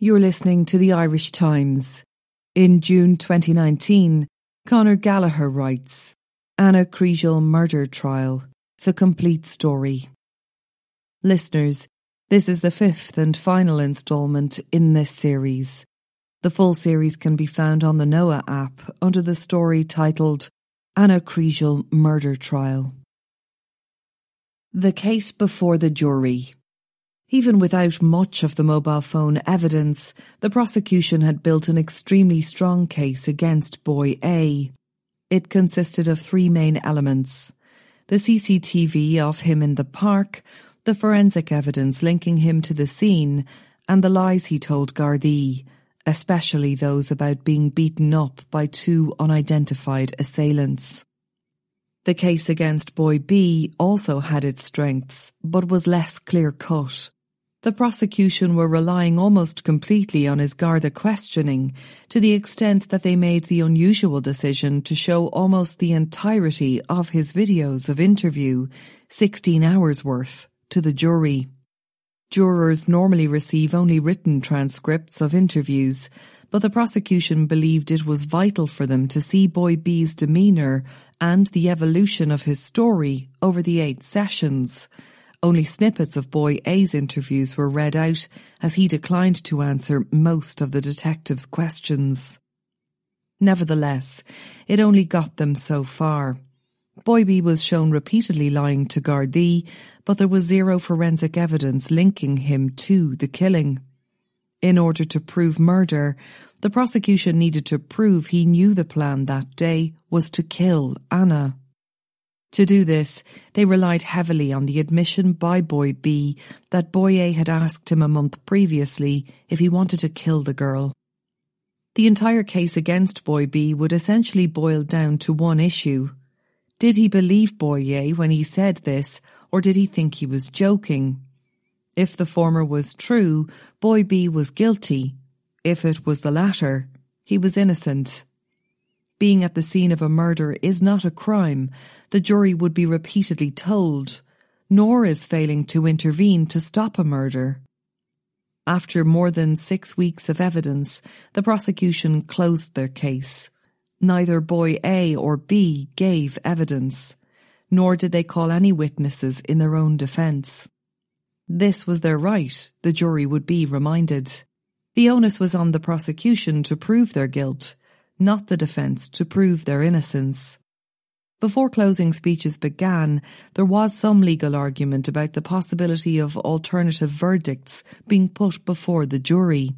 You're listening to the Irish Times. In June 2019, Conor Gallagher writes Ana Kriégel murder trial, the complete story. Listeners, this is the fifth and final instalment in this series. The full series can be found on the NoA app under the story titled Ana Kriégel Murder Trial. The case before the jury. Even without much of the mobile phone evidence, the prosecution had built an extremely strong case against boy A. It consisted of three main elements the CCTV of him in the park, the forensic evidence linking him to the scene, and the lies he told Gardaí, especially those about being beaten up by two unidentified assailants. The case against boy B also had its strengths, but was less clear cut. The prosecution were relying almost completely on his Garda questioning, to the extent that they made the unusual decision to show almost the entirety of his videos of interview, 16 hours worth, to the jury. Jurors normally receive only written transcripts of interviews, but the prosecution believed it was vital for them to see Boy B's demeanour and the evolution of his story over the eight sessions. Only snippets of Boy A's interviews were read out as he declined to answer most of the detective's questions. Nevertheless, it only got them so far. Boy B was shown repeatedly lying to Gardaí, but there was zero forensic evidence linking him to the killing. In order to prove murder, the prosecution needed to prove he knew the plan that day was to kill Ana. To do this, they relied heavily on the admission by Boy B that Boy A had asked him a month previously if he wanted to kill the girl. The entire case against Boy B would essentially boil down to one issue. Did he believe Boy A when he said this, or did he think he was joking? If the former was true, Boy B was guilty. If it was the latter, he was innocent. Being at the scene of a murder is not a crime, the jury would be repeatedly told, nor is failing to intervene to stop a murder. After more than six weeks of evidence, the prosecution closed their case. Neither boy A or B gave evidence, nor did they call any witnesses in their own defence. This was their right, the jury would be reminded. The onus was on the prosecution to prove their guilt, not the defence to prove their innocence. Before closing speeches began, there was some legal argument about the possibility of alternative verdicts being put before the jury.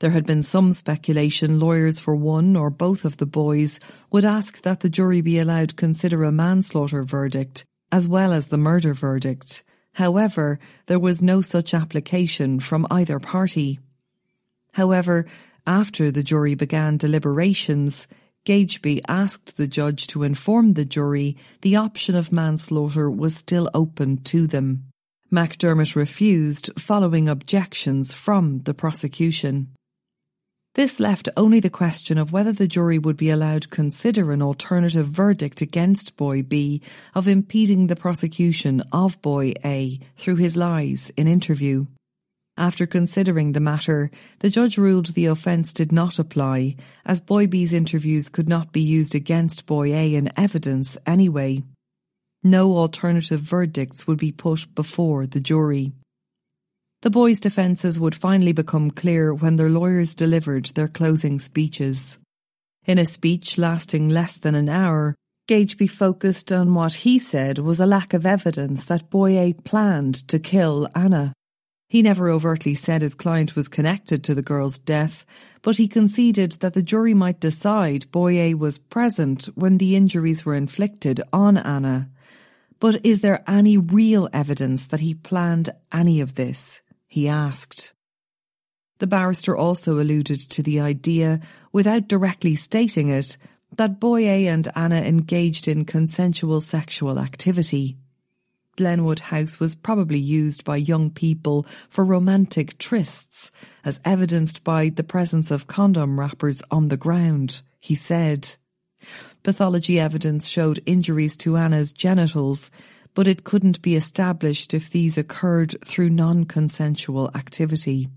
There had been some speculation lawyers for one or both of the boys would ask that the jury be allowed to consider a manslaughter verdict as well as the murder verdict. However, there was no such application from either party. However, after the jury began deliberations, Gageby asked the judge to inform the jury the option of manslaughter was still open to them. McDermott refused following objections from the prosecution. This left only the question of whether the jury would be allowed to consider an alternative verdict against Boy B of impeding the prosecution of Boy A through his lies in interview. After considering the matter, the judge ruled the offence did not apply, as Boy B's interviews could not be used against Boy A in evidence anyway. No alternative verdicts would be put before the jury. The boys' defences would finally become clear when their lawyers delivered their closing speeches. In a speech lasting less than an hour, Gageby focused on what he said was a lack of evidence that Boy A planned to kill Ana. He never overtly said his client was connected to the girl's death, but he conceded that the jury might decide Boy A was present when the injuries were inflicted on Ana. But is there any real evidence that he planned any of this? he asked. The barrister also alluded to the idea, without directly stating it, that Boy A and Ana engaged in consensual sexual activity. Glenwood House was probably used by young people for romantic trysts, as evidenced by the presence of condom wrappers on the ground, he said. Pathology evidence showed injuries to Ana's genitals, but it couldn't be established if these occurred through non-consensual activity.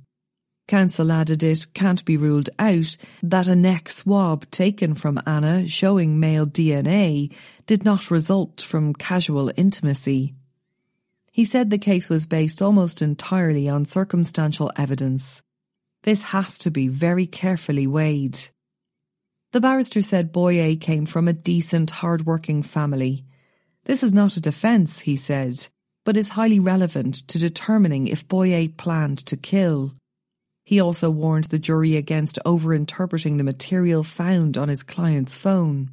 Counsel added it can't be ruled out that a neck swab taken from Ana showing male DNA did not result from casual intimacy. He said the case was based almost entirely on circumstantial evidence. This has to be very carefully weighed. The barrister said Boy A came from a decent, hard-working family. This is not a defence, he said, but is highly relevant to determining if Boy A planned to kill. He also warned the jury against over-interpreting the material found on his client's phone.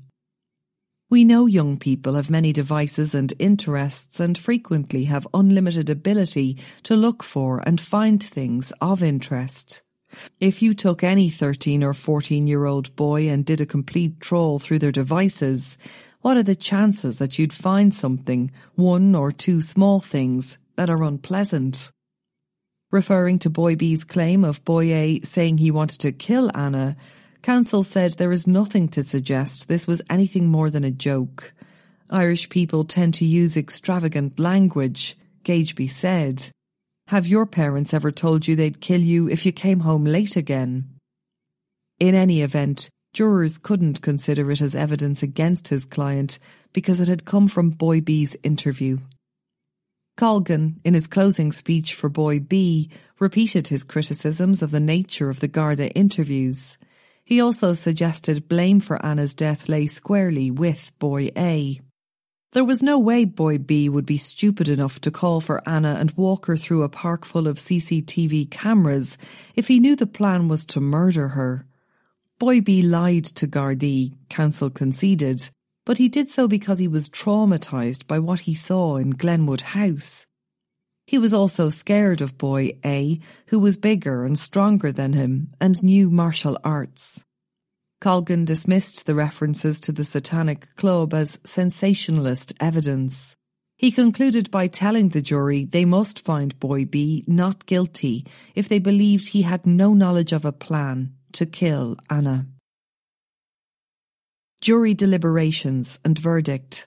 We know young people have many devices and interests and frequently have unlimited ability to look for and find things of interest. If you took any 13 or 14 year old boy and did a complete trawl through their devices, what are the chances that you'd find something, one or two small things, that are unpleasant? Referring to Boy B's claim of Boy A saying he wanted to kill Ana, Counsel said there is nothing to suggest this was anything more than a joke. Irish people tend to use extravagant language, Gageby said. Have your parents ever told you they'd kill you if you came home late again? In any event, jurors couldn't consider it as evidence against his client because it had come from Boy B's interview. Colgan, in his closing speech for Boy B, repeated his criticisms of the nature of the Garda interviews. He also suggested blame for Ana's death lay squarely with Boy A. There was no way Boy B would be stupid enough to call for Ana and walk her through a park full of CCTV cameras if he knew the plan was to murder her. Boy B lied to Gardaí, counsel conceded, but he did so because he was traumatised by what he saw in Glenwood House. He was also scared of boy A, who was bigger and stronger than him and knew martial arts. Colgan dismissed the references to the Satanic Club as sensationalist evidence. He concluded by telling the jury they must find Boy B not guilty if they believed he had no knowledge of a plan to kill Ana. Jury deliberations and verdict.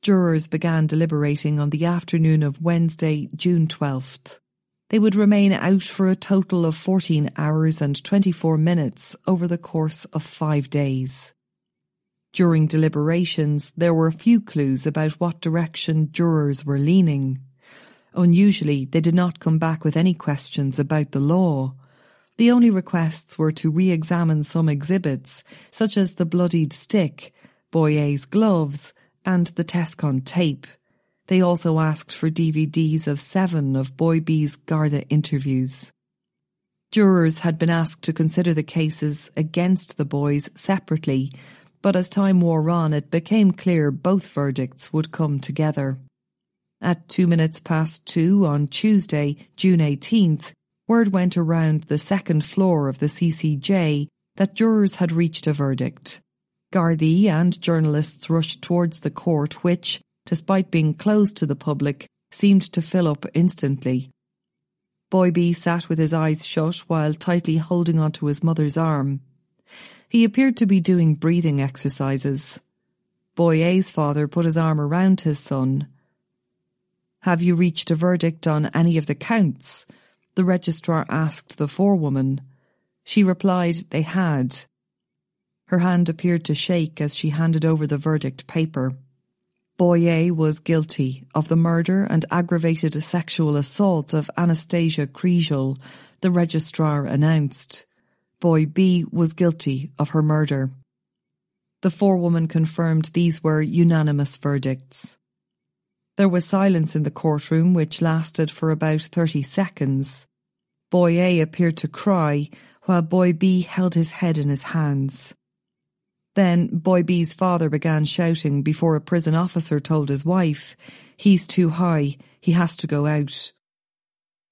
Jurors began deliberating on the afternoon of Wednesday, June 12th. They would remain out for a total of 14 hours and 24 minutes over the course of five days. During deliberations, there were a few clues about what direction jurors were leaning. Unusually, they did not come back with any questions about the law. The only requests were to re-examine some exhibits, such as the bloodied stick, Boy A's gloves, and the Tescon tape. They also asked for DVDs of seven of Boy B's Garda interviews. Jurors had been asked to consider the cases against the boys separately, but as time wore on, it became clear both verdicts would come together. At two minutes past two on Tuesday, June 18th, word went around the second floor of the CCJ that jurors had reached a verdict. Gardaí and journalists rushed towards the court, which, despite being closed to the public, seemed to fill up instantly. Boy B sat with his eyes shut while tightly holding onto his mother's arm. He appeared to be doing breathing exercises. Boy A's father put his arm around his son. Have you reached a verdict on any of the counts? The registrar asked the forewoman. She replied they had. Her hand appeared to shake as she handed over the verdict paper. Boy A was guilty of the murder and aggravated sexual assault of Anastasia Kriégel, the registrar announced. Boy B was guilty of her murder. The forewoman confirmed these were unanimous verdicts. There was silence in the courtroom which lasted for about 30 seconds. Boy A appeared to cry while Boy B held his head in his hands. Then Boy B's father began shouting before a prison officer told his wife, He's too high, he has to go out.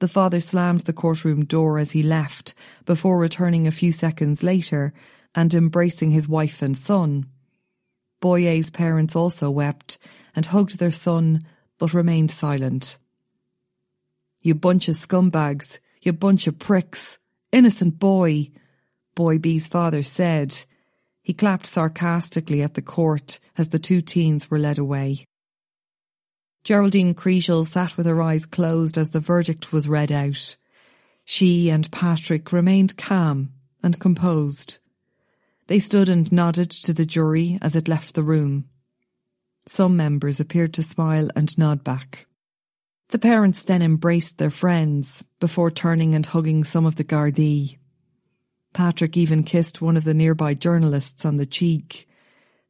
The father slammed the courtroom door as he left, before returning a few seconds later and embracing his wife and son. Boy A's parents also wept and hugged their son, but remained silent. You bunch of scumbags, you bunch of pricks, innocent boy, Boy B's father said. He clapped sarcastically at the court as the two teens were led away. Geraldine Kriégel sat with her eyes closed as the verdict was read out. She and Patrick remained calm and composed. They stood and nodded to the jury as it left the room. Some members appeared to smile and nod back. The parents then embraced their friends before turning and hugging some of the Gardaí. Patrick even kissed one of the nearby journalists on the cheek.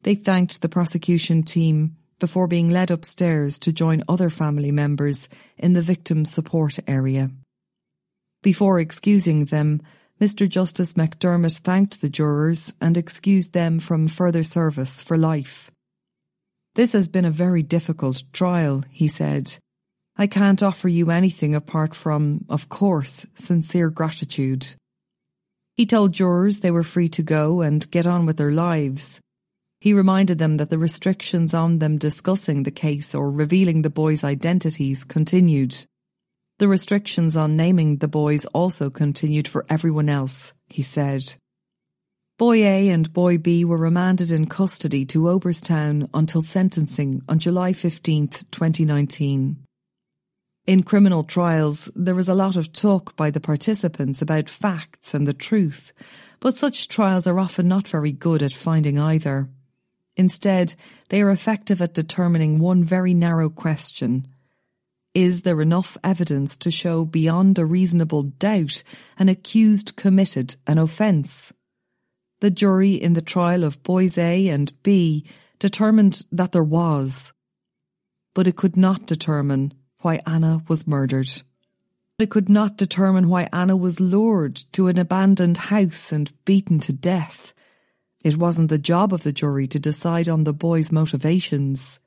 They thanked the prosecution team before being led upstairs to join other family members in the victim support area. Before excusing them, Mr. Justice McDermott thanked the jurors and excused them from further service for life. This has been a very difficult trial, he said. I can't offer you anything apart from, of course, sincere gratitude. He told jurors they were free to go and get on with their lives. He reminded them that the restrictions on them discussing the case or revealing the boys' identities continued. The restrictions on naming the boys also continued for everyone else, he said. Boy A and Boy B were remanded in custody to Oberstown until sentencing on July 15, 2019. In criminal trials, there is a lot of talk by the participants about facts and the truth, but such trials are often not very good at finding either. Instead, they are effective at determining one very narrow question is there enough evidence to show beyond a reasonable doubt an accused committed an offence? The jury in the trial of boys A and B determined that there was, but it could not determine why Ana was murdered. It could not determine why Ana was lured to an abandoned house and beaten to death. It wasn't the job of the jury to decide on the boy's motivations.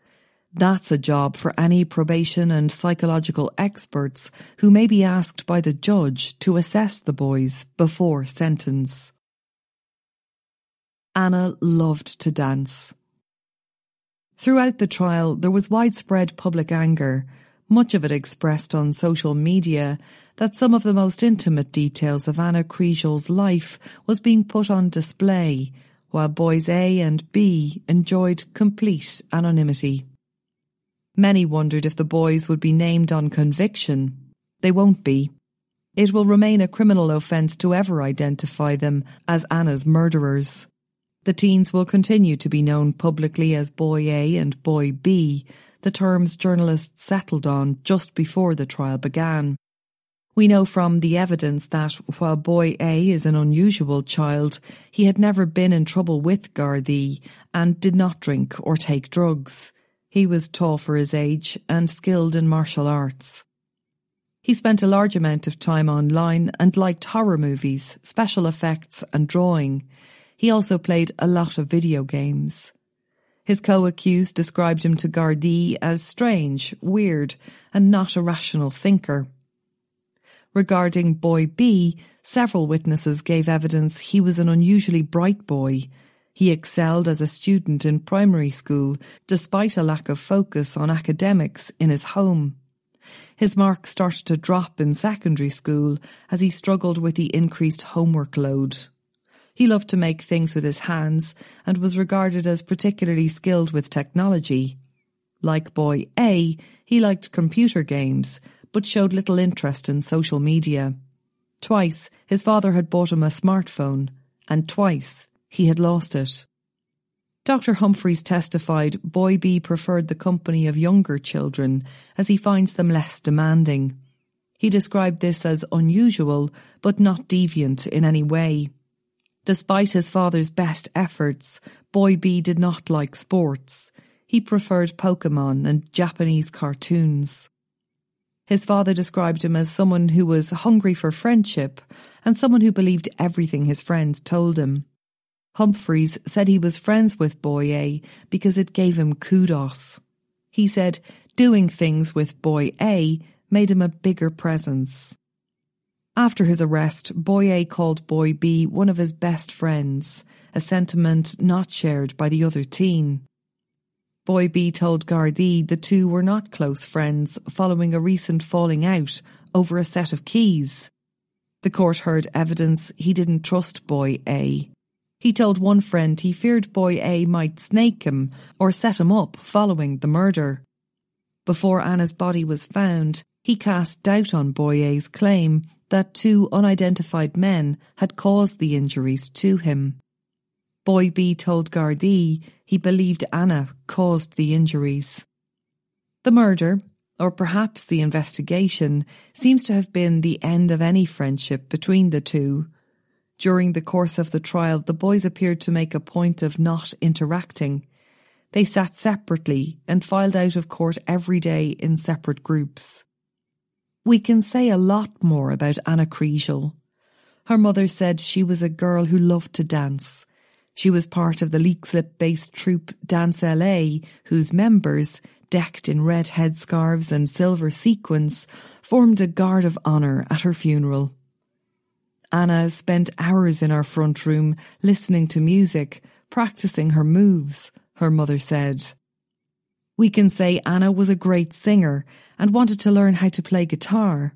That's a job for any probation and psychological experts who may be asked by the judge to assess the boys before sentence. Ana loved to dance. Throughout the trial, there was widespread public anger, much of it expressed on social media, that some of the most intimate details of Ana Kriégel's life was being put on display, while boys A and B enjoyed complete anonymity. Many wondered if the boys would be named on conviction. They won't be. It will remain a criminal offence to ever identify them as Ana's murderers. The teens will continue to be known publicly as Boy A and Boy B, the terms journalists settled on just before the trial began. We know from the evidence that while Boy A is an unusual child, he had never been in trouble with Gardaí and did not drink or take drugs. He was tall for his age and skilled in martial arts. He spent a large amount of time online and liked horror movies, special effects, and drawing. He also played a lot of video games. His co-accused described him to Gardaí as strange, weird, and not a rational thinker. Regarding boy B, several witnesses gave evidence he was an unusually bright boy he excelled as a student in primary school despite a lack of focus on academics in his home. His marks started to drop in secondary school as he struggled with the increased homework load. He loved to make things with his hands and was regarded as particularly skilled with technology. Like boy A, he liked computer games, but showed little interest in social media. Twice, his father had bought him a smartphone, and twice, he had lost it. Dr. Humphreys testified Boy B preferred the company of younger children as he finds them less demanding. He described this as unusual but not deviant in any way. Despite his father's best efforts, Boy B did not like sports. He preferred Pokemon and Japanese cartoons. His father described him as someone who was hungry for friendship and someone who believed everything his friends told him. Humphreys said he was friends with Boy A because it gave him kudos. He said doing things with Boy A made him a bigger presence. After his arrest, Boy A called Boy B one of his best friends, a sentiment not shared by the other teen. Boy B told Gardaí the two were not close friends following a recent falling out over a set of keys. The court heard evidence he didn't trust Boy A. He told one friend he feared Boy A might snake him or set him up following the murder. Before Ana's body was found, he cast doubt on Boy A's claim that two unidentified men had caused the injuries to him. Boy B told Gardaí he believed Ana caused the injuries. The murder, or perhaps the investigation, seems to have been the end of any friendship between the two. During the course of the trial, the boys appeared to make a point of not interacting. They sat separately and filed out of court every day in separate groups. We can say a lot more about Ana Kriégel. Her mother said she was a girl who loved to dance. She was part of the Leixlip based troupe Dance LA, whose members, decked in red headscarves and silver sequins, formed a guard of honour at her funeral. Ana spent hours in our front room listening to music, practicing her moves, her mother said. We can say Anna was a great singer and wanted to learn how to play guitar.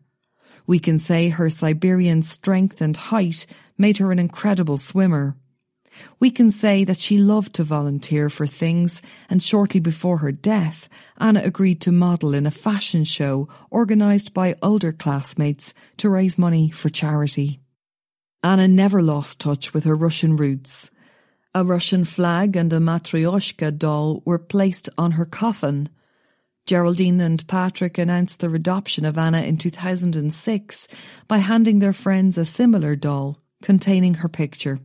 We can say her Siberian strength and height made her an incredible swimmer. We can say that she loved to volunteer for things, and shortly before her death, Ana agreed to model in a fashion show organised by older classmates to raise money for charity. Ana never lost touch with her Russian roots. A Russian flag and a Matryoshka doll were placed on her coffin. Geraldine and Patrick announced their adoption of Ana in 2006 by handing their friends a similar doll containing her picture.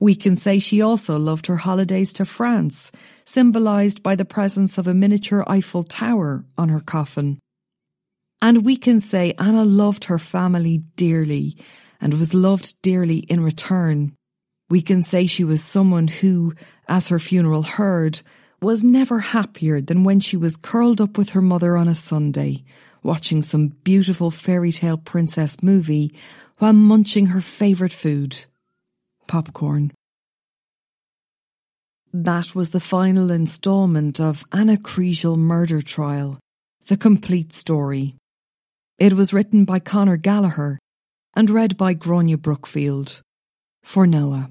We can say she also loved her holidays to France, symbolised by the presence of a miniature Eiffel Tower on her coffin. And we can say Ana loved her family dearly and was loved dearly in return. We can say she was someone who, as her funeral heard, was never happier than when she was curled up with her mother on a Sunday, watching some beautiful fairy tale princess movie while munching her favourite food popcorn. That was the final instalment of Ana Kriégel murder trial, the complete story. It was written by Conor Gallagher and read by Grania Brookfield for NoA.